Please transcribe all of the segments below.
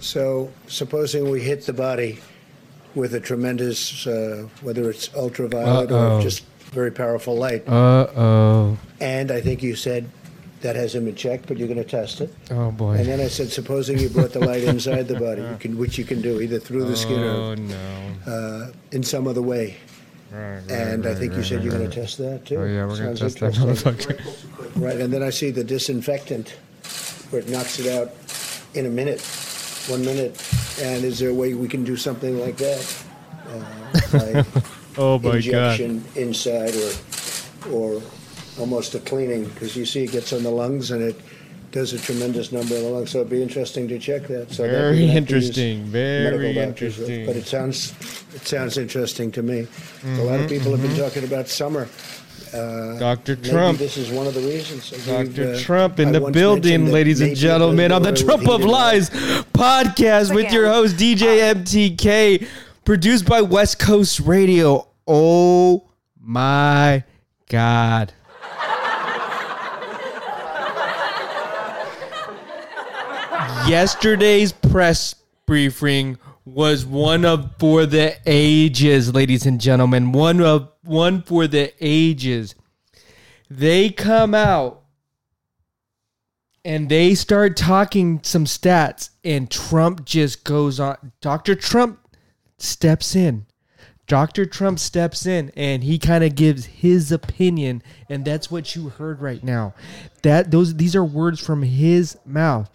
So, supposing we hit the body with a tremendous, uh, whether it's ultraviolet Uh-oh. or just very powerful light, Uh oh. and I think you said that hasn't been checked, but you're going to test it. Oh boy! And then I said, supposing you brought the light inside the body, you can, which you can do either through the skin Oh or no. uh, in some other way. Right, right, And I right, think you said you're going to test that too. Oh yeah, we're gonna test that motherfucker. Right, and then I see the disinfectant where it knocks it out in a minute, one minute. And is there a way we can do something like that? Uh, by Oh my god. injection inside or, or almost a cleaning, because you see it gets on the lungs and it does a tremendous number in the lungs. So it'd be interesting to check that. So Very we'd have to use interesting, medical very doctors with. interesting. But it sounds, it sounds interesting to me. A lot of people have been talking about summer. Uh, Dr. maybe Trump. this is one of the reasons. Dr. uh, Trump in I the building, ladies and gentlemen, it on the Trump of. Lies podcast with your host, DJ MTK, produced by West Coast Radio. Oh my God. Yesterday's press briefing was one of for the ages, ladies and gentlemen. One of one for the ages. They come out and they start talking some stats, and Trump just goes on. Dr. Trump steps in. Dr. Trump steps in and he kind of gives his opinion, and that's what you heard right now. That those these are words from his mouth.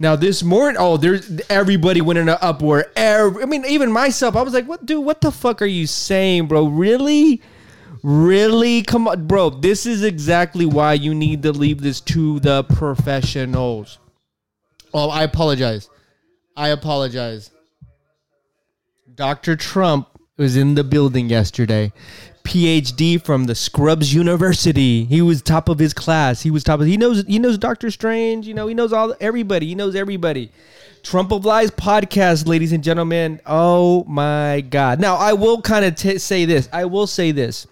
Now this morning, oh, there's everybody went in an uproar. Every, I mean, even myself, I was like, "What, dude? What the fuck are you saying, bro? Really?" Really? Come on, bro. This is exactly why you need to leave this to the professionals. Oh, I apologize. I apologize. Dr. Trump was in the building yesterday. PhD from the Scrubs University. He was top of his class. He was top of he knows he knows Doctor Strange, you know, he knows all everybody. He knows everybody. Trump of Lies podcast, ladies and gentlemen. Oh my god. Now, I will kind of t- say this. I will say this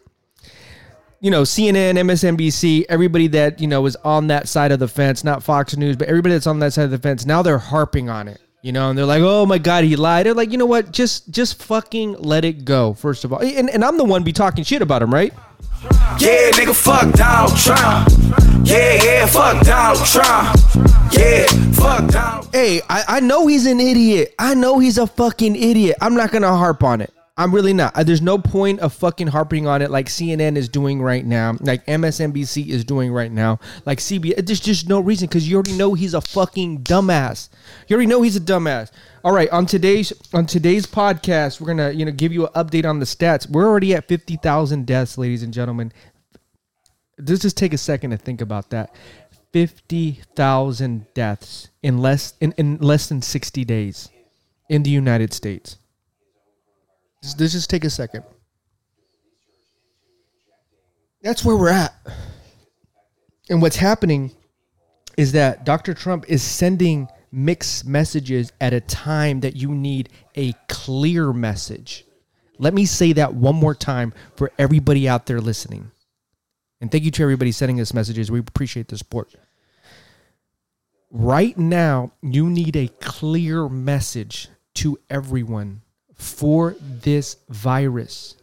you know, CNN, MSNBC, everybody that, you know, is on that side of the fence, not Fox News, but everybody that's on that side of the fence, now they're harping on it. You know, and they're like, "Oh my God, he lied." They're like, "You know what? Just, just fucking let it go." First of all, and, and I'm the one be talking shit about him, right? Yeah, nigga, fuck Donald Trump. Yeah, yeah, fuck Donald Trump. Yeah, fuck Donald. Hey, I, I know he's an idiot. I know he's a fucking idiot. I'm not gonna harp on it. I'm really not. There's no point of fucking harping on it like CNN is doing right now, like MSNBC is doing right now, like CBS. There's just no reason because you already know he's a fucking dumbass. You already know he's a dumbass. All right, on today's on today's podcast, we're gonna you know give you an update on the stats. We're already at fifty thousand deaths, ladies and gentlemen. Let's just take a second to think about that. Fifty thousand deaths in less in, in less than sixty days in the United States. Just- Let's just take a second. That's where we're at. And what's happening is that Dr. Trump is sending mixed messages at a time that you need a clear message. Let me say that one more time for everybody out there listening. And thank you to everybody sending us messages. We appreciate the support. Right now, you need a clear message to everyone for this virus.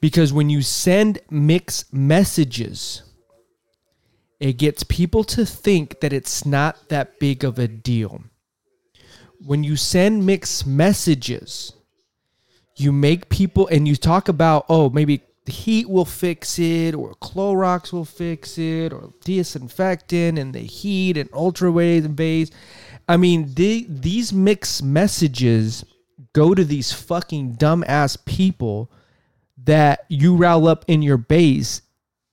Because when you send mixed messages, it gets people to think that it's not that big of a deal. When you send mixed messages, you make people and you talk about, oh, maybe the heat will fix it, or Clorox will fix it, or disinfectant and the heat and and base. I mean, the, these mixed messages go to these fucking dumbass people that you rile up in your base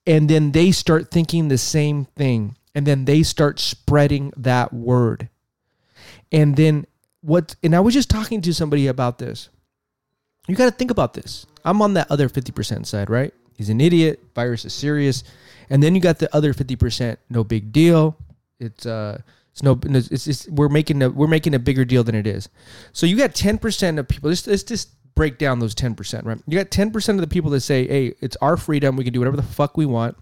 and then they start thinking the same thing and then they start spreading that word. And then what and i was just talking to somebody about this. You got to think about this. I'm on that other 50% side right? He's an idiot virus is serious and then you got the other 50% no big deal. It's uh it's no it's, it's we're making a we're making a bigger deal than it is. So you got 10% of people let's, let's just break down those 10% right? You got 10% of the people that say hey it's our freedom we can do whatever the fuck we want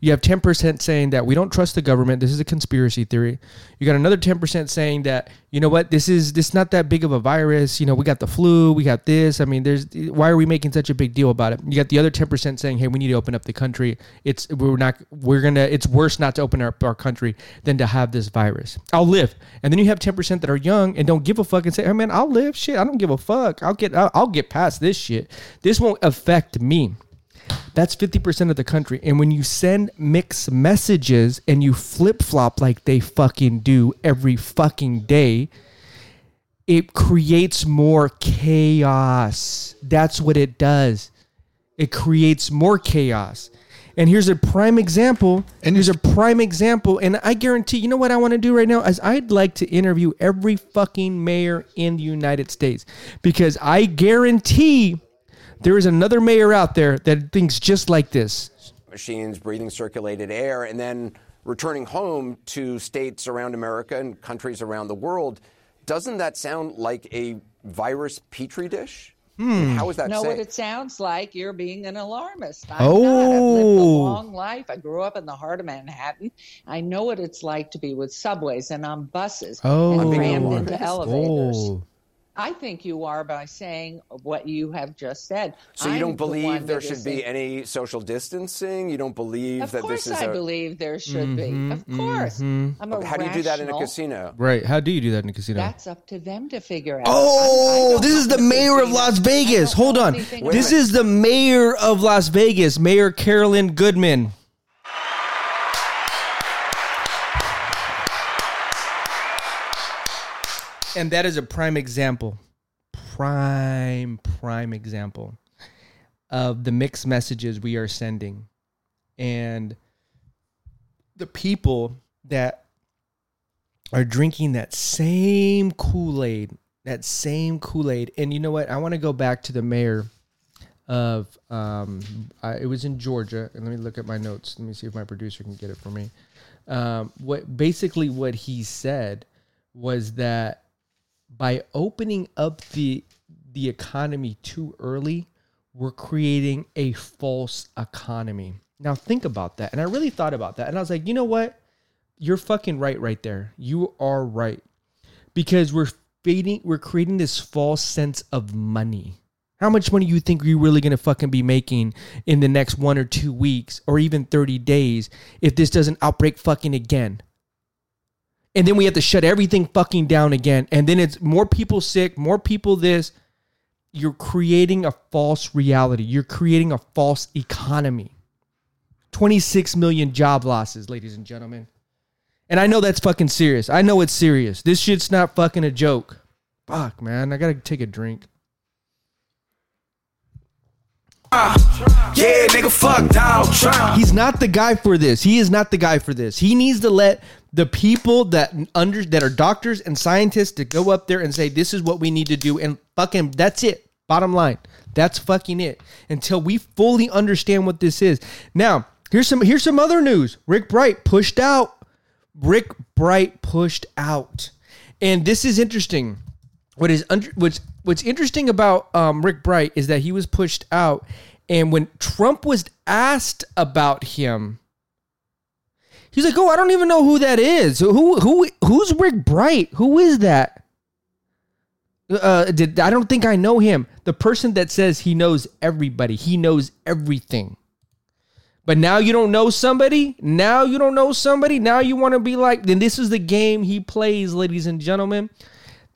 You have 10% saying that we don't trust the government. This is a conspiracy theory. You got another 10% saying that, you know what, this is this not that big of a virus. You know, we got the flu, we got this. I mean, there's why are we making such a big deal about it? You got the other 10% saying, hey, we need to open up the country. It's we're not we're gonna it's worse not to open up our country than to have this virus. I'll live. And then you have 10% that are young and don't give a fuck and say, hey man, I'll live. Shit, I don't give a fuck. I'll get I'll get past this shit. This won't affect me. That's 50% of the country. And when you send mixed messages and you flip flop like they fucking do every fucking day, it creates more chaos. That's what it does. It creates more chaos. And here's a prime example. And here's a prime example. And I guarantee, you know what I want to do right now? Is I'd like to interview every fucking mayor in the United States because I guarantee there is another mayor out there that thinks just like this. machines, breathing circulated air, and then returning home to states around America and countries around the world. Doesn't that sound like a virus petri dish? Hmm. How is that know safe? what it sounds like? You're being an alarmist. I'm not. I've lived a Oh. long life. I grew up in the heart of Manhattan. I know what it's like to be with subways and on buses Oh. and being crammed into elevators. Oh. I think you are by saying what you have just said. so you I'm don't the one believe there should be any social distancing? You don't believe Of that this is Of course, I a believe there should Mm-hmm, be. Of course, I'm a How do you do that in a casino? Right. How do you do that in a casino? That's up to them to figure out. Oh, I- I this is the mayor of. Las Vegas. Hold on. anything Wait a This is the mayor of Las Vegas, Mayor Carolyn Goodman. And that is a prime example, prime, prime example of the mixed messages we are sending. And the people that are drinking that same Kool Aid, that same Kool Aid. And you know what? I want to go back to the mayor of, um, I, it was in Georgia. And let me look at my notes. Let me see if my producer can get it for me. Um, what basically what he said was that by opening up the the economy too early, we're creating a false economy. Now think about that. And I really thought about that. And I was like, you know what? You're fucking right right there. You are right. Because we're fading we're creating this false sense of money. How much money you think you're really gonna fucking be making in the next one or two weeks or even 30 days if this doesn't outbreak fucking again? And then we have to shut everything fucking down again. And then it's more people sick more people this. You're creating a false reality. You're creating a false economy. 26 million job losses ladies and gentlemen. And i know that's fucking serious. I know it's serious. This shit's not fucking a joke. Fuck man. I gotta take a drink. Yeah, nigga, fuck Donald Trump. He's not the guy for this. He is not the guy for this. He needs to let the people that under that are doctors and scientists to go up there and say this is what we need to do and fucking that's it. Bottom line. That's fucking it. Until we fully understand what this is. Now, here's some here's some other news. Rick Bright pushed out. Rick Bright pushed out. And this is interesting. What is under what's what's interesting about um, Rick Bright is that he was pushed out, and when Trump was asked about him, he's like, "Oh, I don't even know who that is. Who who who's Rick Bright? Who is that?" Uh, did I don't think I know him. The person that says he knows everybody, he knows everything. But now you don't know somebody. Now you don't know somebody. Now you want to be like. Then this is the game he plays, ladies and gentlemen.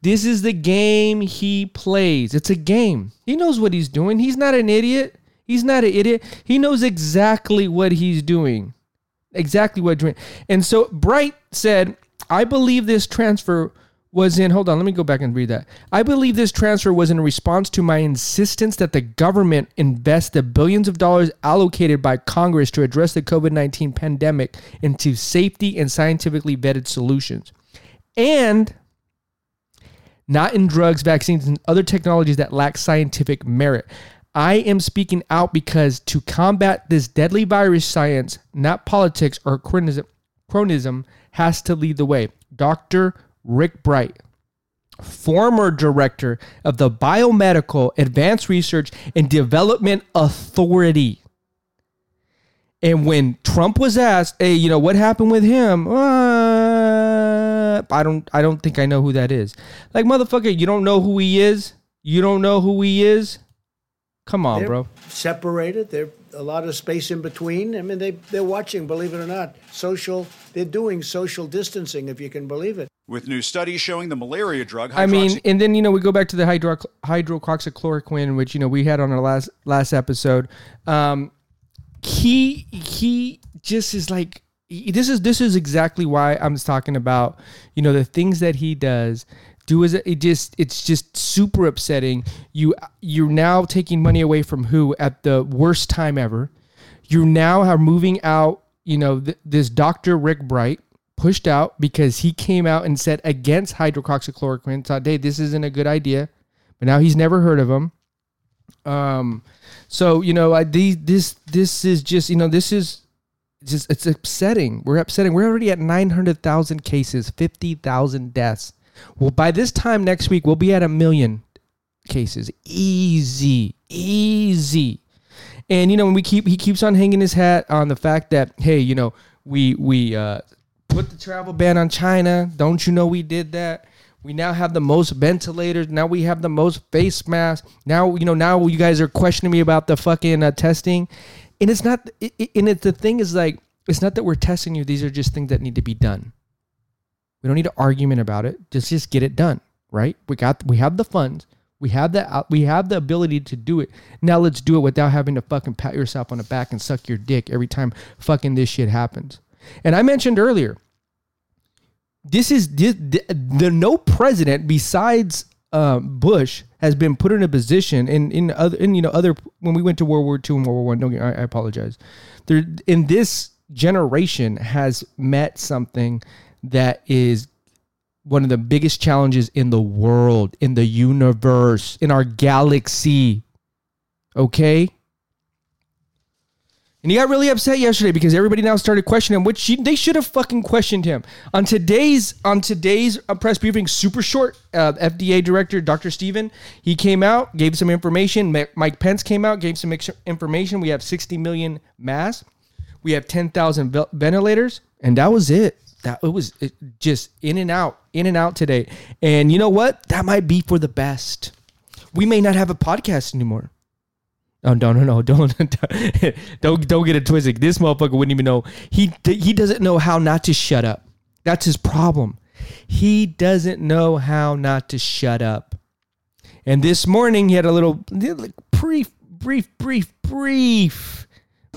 This is the game he plays. It's a game. He knows what he's doing. He's not an idiot. He's not an idiot. He knows exactly what he's doing. Exactly what doing. And so Bright said, I believe this transfer was in hold on, let me go back and read that. I believe this transfer was in response to my insistence that the government invest the billions of dollars allocated by Congress to address the COVID-19 pandemic into safety and scientifically vetted solutions. And not in drugs, vaccines, and other technologies that lack scientific merit. I am speaking out because to combat this deadly virus, science, not politics or chronism, chronism has to lead the way. Dr. Rick Bright, former director of the Biomedical Advanced Research and Development Authority. And when Trump was asked, "Hey, you know what happened with him?" Uh, I don't. I don't think I know who that is. Like motherfucker, you don't know who he is. You don't know who he is. Come on, They're bro. separated. There's a lot of space in between. I mean, they they're watching. Believe it or not, social. They're doing social distancing, if you can believe it. With new studies showing the malaria drug, I mean, and then you know we go back to the hydro hydroxychloroquine, which you know we had on our last last episode. Um, he he just is like he- this is this is exactly why I'm talking about you know the things that he does do is it just it's just super upsetting. You you're now taking money away from who at the worst time ever. You now are moving out you know th- this Dr. Rick Bright pushed out because he came out and said against hydroxychloroquine thought hey this isn't a good idea. But now he's never heard of him. Um so you know I, these, this this is just you know this is just it's upsetting. We're upsetting. We're already at 900000 cases 50000 deaths well by this time next week we'll be at a million cases. Easy easy. And you know when we keep he keeps on hanging his hat on the fact that hey you know we we uh put the travel ban on china. Don't you know we did that? We now have the most ventilators. Now we have the most face masks. Now you know now you guys are questioning me about the fucking uh, testing. And it's not it, it- and it's the thing is like it's not that we're testing you. These are just things that need to be done we don't need an argument about it just just get it done right we got we have the funds we have the uh, we have the ability to do it now let's do it without having to fucking pat yourself on the back and suck your dick every time fucking this shit happens and i mentioned earlier this is this, the, the no president besides um, Bush has been put in a position in in other in you know other when we went to World War II and World War One. Don't I, I apologize. There in this generation has met something that is one of the biggest challenges in the world, in the universe, in our galaxy. Okay. And he got really upset yesterday because everybody now started questioning him, which she, they should have fucking questioned him on today's on today's uh, press briefing. Super short. Uh, FDA director Dr. Steven he came out, gave some information. Mike Pence came out, gave some information. We have 60 million masks. We have 10,000 vel- ventilators, and that was it. That it was it just in and out, in and out today. And you know what? That might be for the best. We may not have a podcast anymore. Oh no no no! Don't don't don't get it twisted. This motherfucker wouldn't even know. He he doesn't know how not to shut up. That's his problem. He doesn't know how not to shut up. And this morning he had a little brief brief brief brief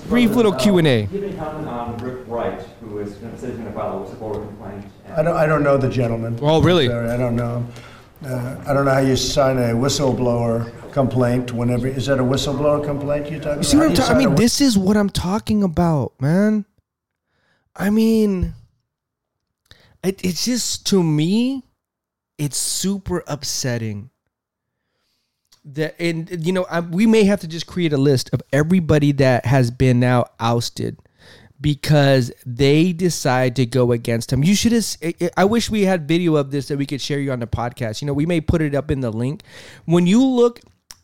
brief little Q and A. Do you have any comment on Rick Bright, who is going to say he's going to file a whistleblower complaint? and- I don't, I don't know the gentleman. Oh, really? Sorry, I don't know. Uh, I don't know how you sign a whistleblower complaint whenever, is that a whistleblower complaint you're talking about? See what I'm do you talking? I sign a mean, this is what I'm talking about, man. I mean, it, it's just to me, it's super upsetting. That and you know, I, we may have to just create a list of everybody that has been now ousted because they decide to go against him. You should have. I wish we had video of this that we could share you on the podcast. You know, we may put it up in the link. When you look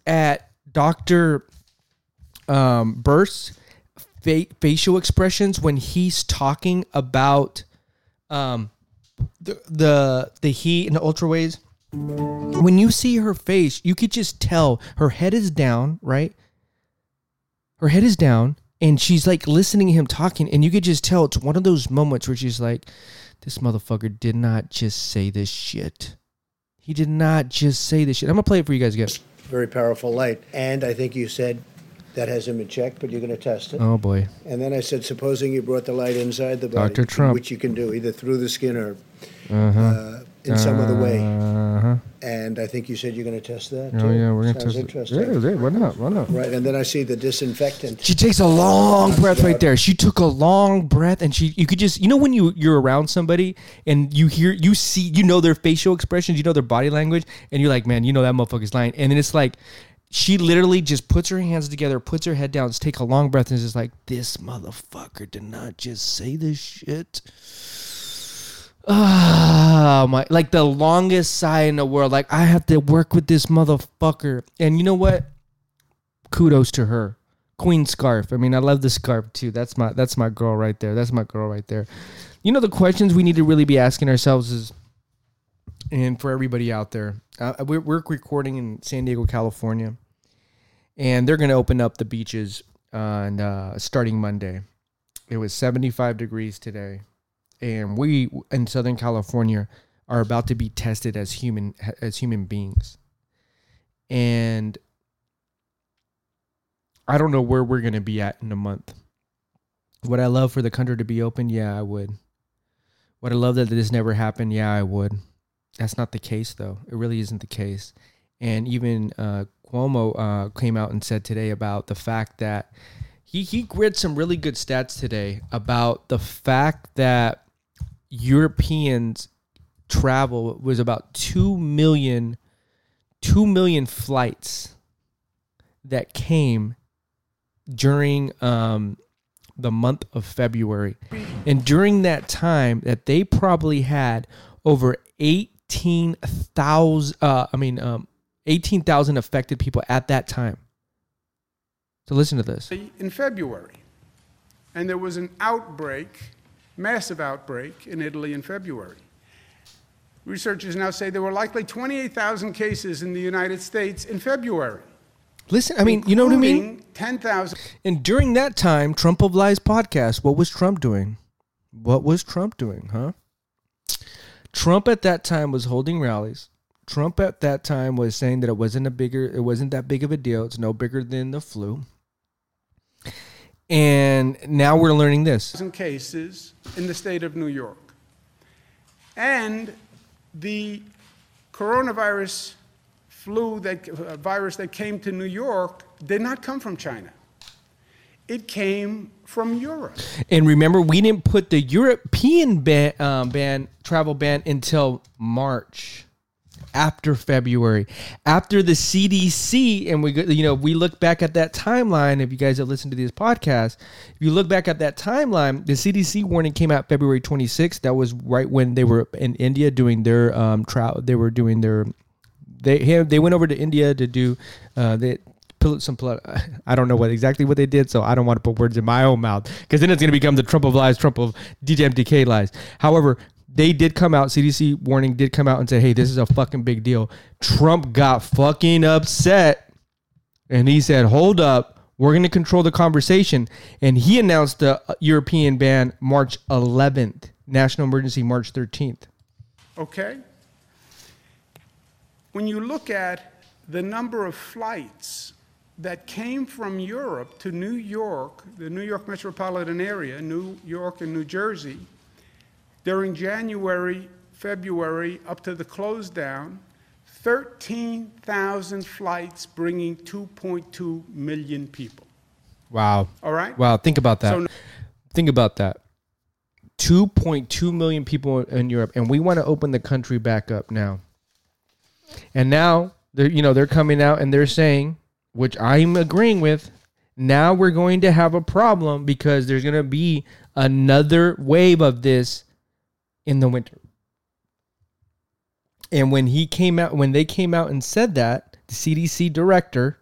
at Doctor um, Birx's fa- facial expressions when he's talking about um, the the the heat and the ultra waves. When you see her face, you could just tell her head is down, right? Her head is down, and she's like listening to him talking, and you could just tell it's one of those moments where she's like, "This motherfucker did not just say this shit. He did not just say this shit." I'm gonna play it for you guys again. Very powerful light. And I think you said that hasn't been checked, but you're going to test it. Oh boy. And then I said, supposing you brought the light inside the body, Dr. Trump. which you can do either through the skin or uh, in some other way. Uh-huh. And I think you said you're going to test that. Oh too. yeah, we're gonna Sounds test it. interesting. Yeah, yeah, why not? Why not? Right, and then I see the disinfectant. She takes a long breath right there. She took a long breath, and she you could just you know when you you're around somebody and you hear you see you know their facial expressions, you know their body language, and you're like, man, you know that motherfucker's lying. And then it's like she literally just puts her hands together, puts her head down, take a long breath, and is just like, this motherfucker did not just say this shit. Ah, my like the longest sigh in the world. Like I have to work with this motherfucker, and you know what? Kudos to her. Queen scarf. I mean, I love the scarf too. That's my that's my girl right there. That's my girl right there. You know the questions we need to really be asking ourselves is, and for everybody out there, uh, we're we're recording in San Diego, California, and they're going to open up the beaches on uh, starting Monday. It was 75 degrees today, and we in Southern California are about to be tested as human as human beings, and I don't know where we're going to be at in a month. Would I love for the country to be open? Yeah, I would. Would I love that this never happened? Yeah, I would. That's not the case, though. It really isn't the case. And even uh, Cuomo uh, came out and said today about the fact that he he read some really good stats today about the fact that Europeans travel was about 2 million 2 million flights that came during um, the month of February. And during that time that they probably had over 18,000 uh, I mean um, 18,000 affected people at that time. So listen to this. in February. And there was an outbreak, massive outbreak in Italy in February. Researchers now say there were likely 28,000 cases in the United States in February. Listen, I mean, you know what I mean? 10,000 And during that time, Trump of Lies podcast, what was Trump doing? What was Trump doing, huh? Trump at that time was holding rallies. Trump at that time was saying that it wasn't a bigger it wasn't that big of a deal. It's no bigger than the flu. And now we're learning this. cases in the state of New York. And the coronavirus flu that uh, virus that came to New York did not come from China. It came from Europe. And remember, we didn't put the European ban, um, ban travel ban until March, after February, after the CDC. And we, you know, we look back at that timeline. If you guys have listened to this podcast, if you look back at that timeline, the CDC warning came out February 26th. That was right when they were in India doing their um, trial. They were doing their they they went over to India to do uh, they some I don't know what exactly what they did, so I don't want to put words in my own mouth because then it's going to become the Trump of lies, Trump of DJMDK lies. However, they did come out. CDC warning did come out and say, "Hey, this is a fucking big deal." Trump got fucking upset, and he said, "Hold up." We're going to control the conversation. And he announced the European ban March 11th, national emergency March 13th. Okay? When you look at the number of flights that came from Europe to New York, the New York metropolitan area, New York and New Jersey, during January, February, up to the close down, 13,000 flights bringing 2.2 million people. Wow. All right? Wow. Think about that. So- think about that. 2.2 million people in Europe, and we want to open the country back up now. And now they're, you know, they're coming out and they're saying, which I'm agreeing with, now we're going to have a problem because there's going to be another wave of this in the winter. And when he came out, when they came out and said that, the CDC director,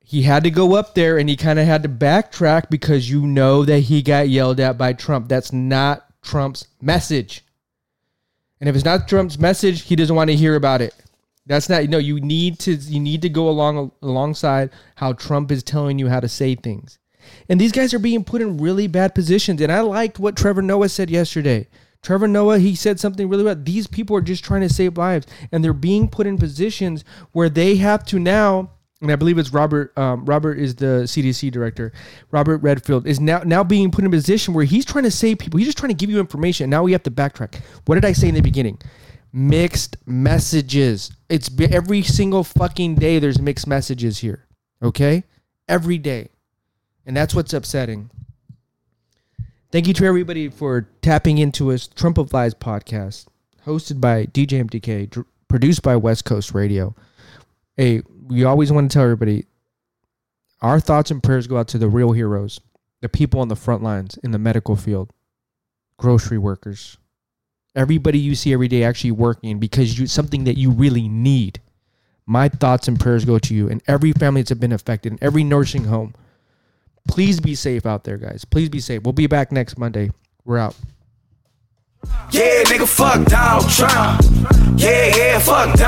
he had to go up there and he kind of had to backtrack because you know that he got yelled at by Trump. That's not Trump's message. And if it's not Trump's message, he doesn't want to hear about it. That's not no. You need to you need to go along alongside how Trump is telling you how to say things. And these guys are being put in really bad positions. And I liked what Trevor Noah said yesterday. Trevor Noah, he said something really well. These people are just trying to save lives, and they're being put in positions where they have to now. And I believe it's Robert. Um, Robert is the CDC director. Robert Redfield is now now being put in a position where he's trying to save people. He's just trying to give you information. Now we have to backtrack. What did I say in the beginning? Mixed messages. It's every single fucking day. There's mixed messages here. Okay, every day, and that's what's upsetting. Thank you to everybody for tapping into us. Trump of Lies podcast, hosted by DJ MDK, dr- produced by West Coast Radio. Hey, we always want to tell everybody our thoughts and prayers go out to the real heroes, the people on the front lines in the medical field, grocery workers, everybody you see every day actually working because you something that you really need. my thoughts and prayers go to you and every family that's been affected in every nursing home. Please be safe out there, guys. Please be safe. We'll be back next Monday. We're out. Yeah, nigga, fuck Donald Trump. Yeah, yeah, fuck Donald